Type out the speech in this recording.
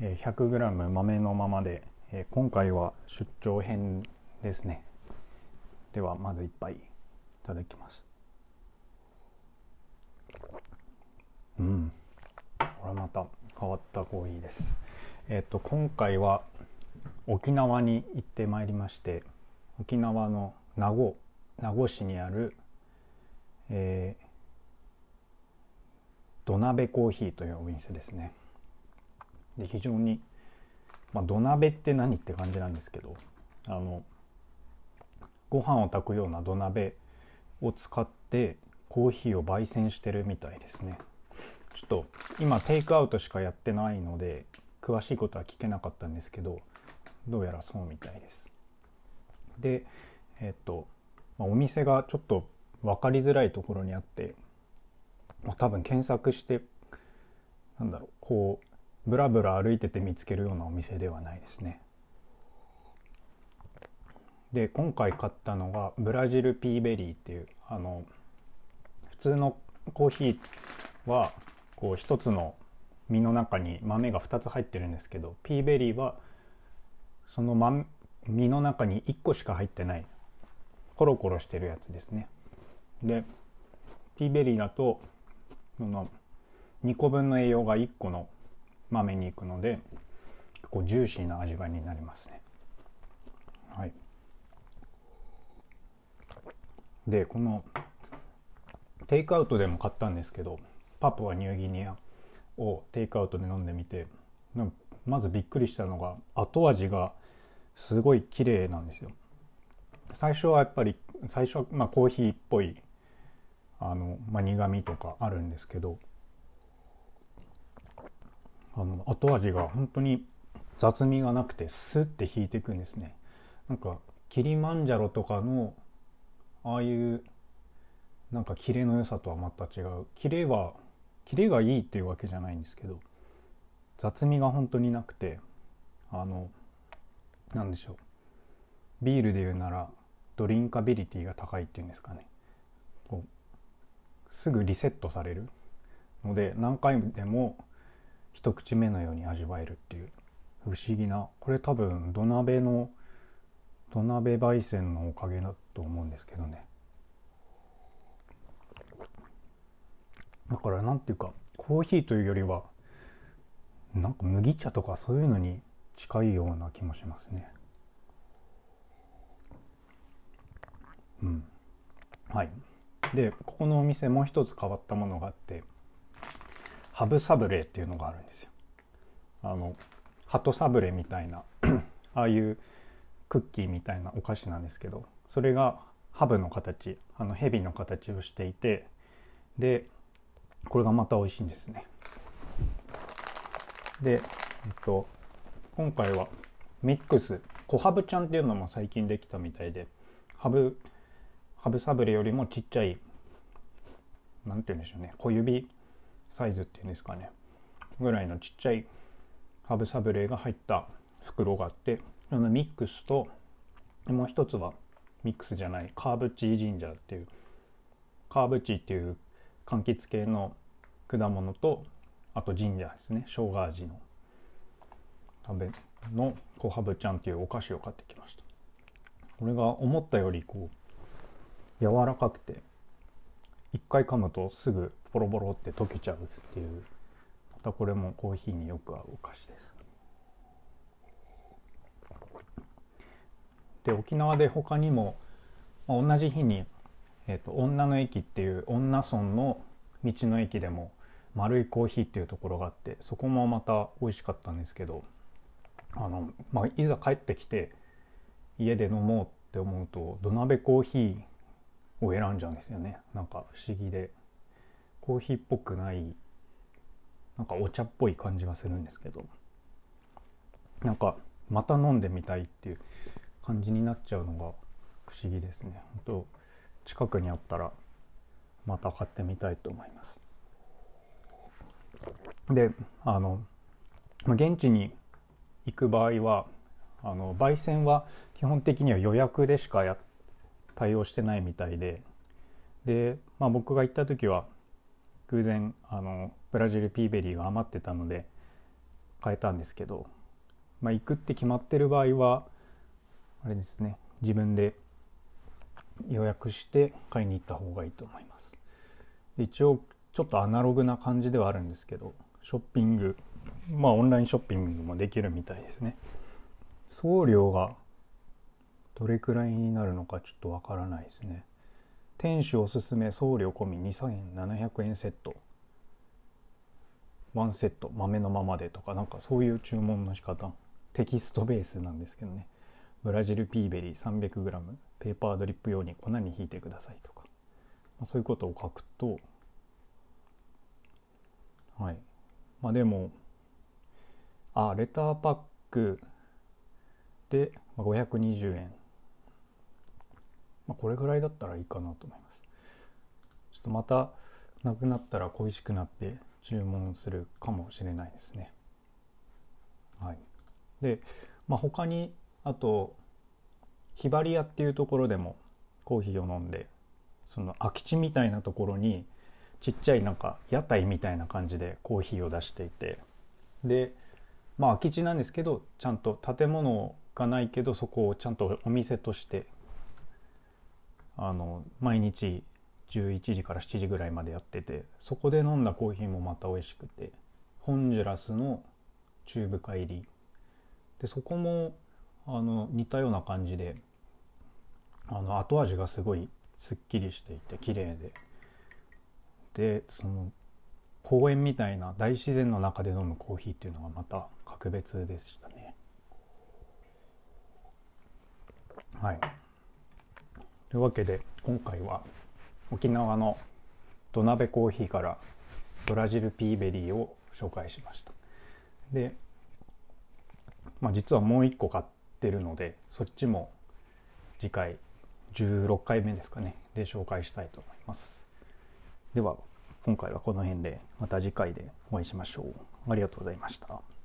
100g 豆のままで今回は出張編ですね。ではまず一杯いただきます。うん。これまた変わったコーヒーです。えっ、と今回は沖縄に行ってまいりまして沖縄の名護名護市にある、えー、土鍋コーヒーというお店ですね。で非常に、まあ、土鍋って何って感じなんですけどあのご飯を炊くような土鍋を使ってコーヒーを焙煎してるみたいですね。ちょっと今テイクアウトしかやってないので詳しいことは聞けなかったんですけどどうやらそうみたいです。でえっと、まあ、お店がちょっと分かりづらいところにあって、ま、多分検索してなんだろうこうブラブラ歩いてて見つけるようなお店ではないですね。で今回買ったのがブラジルピーベリーっていうあの普通のコーヒーはこう一つの実の中に豆が2つ入ってるんですけどピーベリーはその、ま、実の中に1個しか入ってないコロコロしてるやつですね。でピーベリーだとその2個分の栄養が1個の豆に行くので結構ジューシーな味わいになりますね。はい。でこのテイクアウトでも買ったんですけどパプアニューギニアをテイクアウトで飲んでみてまずびっくりしたのが後味がすごい綺麗なんですよ。最初はやっぱり最初はまあコーヒーっぽいあの、まあ、苦味とかあるんですけどあの後味が本当に雑味がなくてスッて引いていくんですね。なんかキリマンジャロとかのああいうなんかキレの良さとはまた違う。キレはキレがいいっていうわけじゃないんですけど雑味が本当になくてあのなんでしょう。ビールで言うならドリンカビリティが高いっていうんですかね。こうすぐリセットされるので何回でも一口目のように味わえるっていう。不思議な。これ多分土鍋の土鍋焙煎のおかげだと思うんですけどね。だから何ていうかコーヒーというよりはなんか麦茶とかそういうのに近いような気もしますね。うん。はい。でここのお店もう一つ変わったものがあってハブサブレーっていうのがあるんですよ。あの鳩サブレみたいな ああいうクッキーみたいなお菓子なんですけどそれがハブの形あの蛇の形をしていてでこれがまた美味しいんですね。で、えっと、今回はミックス小ハブちゃんっていうのも最近できたみたいでハブハブサブレよりもちっちゃい何て言うんでしょうね小指サイズっていうんですかね。ぐらいのちっちゃいハブサブレーが入った袋があってそのミックスともう一つはミックスじゃないカーブチージンジャーっていうカーブチーっていう柑橘系の果物とあとジンジャーですね。生姜味の食べの小ハブちゃんっていうお菓子を買ってきました。これが思ったよりこう柔らかくて一回噛むとすぐボロボロって溶けちゃうっていう。またこれもコーヒーによく合うお菓子です。で沖縄で他にも、まあ、同じ日に、えーと、女の駅っていう女村の道の駅でも丸いコーヒーっていうところがあってそこもまた美味しかったんですけどあの、まあ、いざ帰ってきて家で飲もうって思うと土鍋コーヒーを選んじゃうんですよね。なんか不思議で。コーヒーっぽくないなんかお茶っぽい感じがするんですけど。なんかまた飲んでみたいっていう感じになっちゃうのが不思議ですね。本当近くにあったらまた買ってみたいと思います。であの現地に行く場合はあの焙煎は基本的には予約でしかや対応してないみたいで。で、まあ、僕が行った時は偶然あのブラジルピーベリーが余ってたので変えたんですけど、まあ、行くって決まってる場合はあれですね自分で予約して買いに行った方がいいと思います。一応ちょっとアナログな感じではあるんですけどショッピングまあオンラインショッピングもできるみたいですね。送料がどれくらいになるのかちょっとわからないですね。店主おすすめ送料込み2700円セット。ワンセット豆のままでとかなんかそういう注文の仕方。テキストベースなんですけどね。ブラジルピーベリー 300g ペーパードリップ用に粉にひいてくださいとか、まあ、そういうことを書くとはい。まあでもあレターパックで520円。まあ、これぐらいだったらいいかなと思います。ちょっとまたなくなったら恋しくなって注文するかもしれないですね。はい。で、まあ、他にあとひばり屋っていうところでもコーヒーを飲んでその空き地みたいなところにちっちゃいなんか屋台みたいな感じでコーヒーを出していて。でまあ空き地なんですけどちゃんと建物がないけどそこをちゃんとお店としてあの毎日11時から7時ぐらいまでやっててそこで飲んだコーヒーもまた美味しくてホンジュラスの中深入り。でそこもあの似たような感じであの後味がすごいすっきりしていて綺麗で。でその公園みたいな大自然の中で飲むコーヒーっていうのがまた格別でしたね。はい。というわけで今回は沖縄の土鍋コーヒーからブラジルピーベリーを紹介しました。で、まあ、実はもう一個買ってるのでそっちも次回16回目ですかねで紹介したいと思います。では今回はこの辺でまた次回でお会いしましょう。ありがとうございました。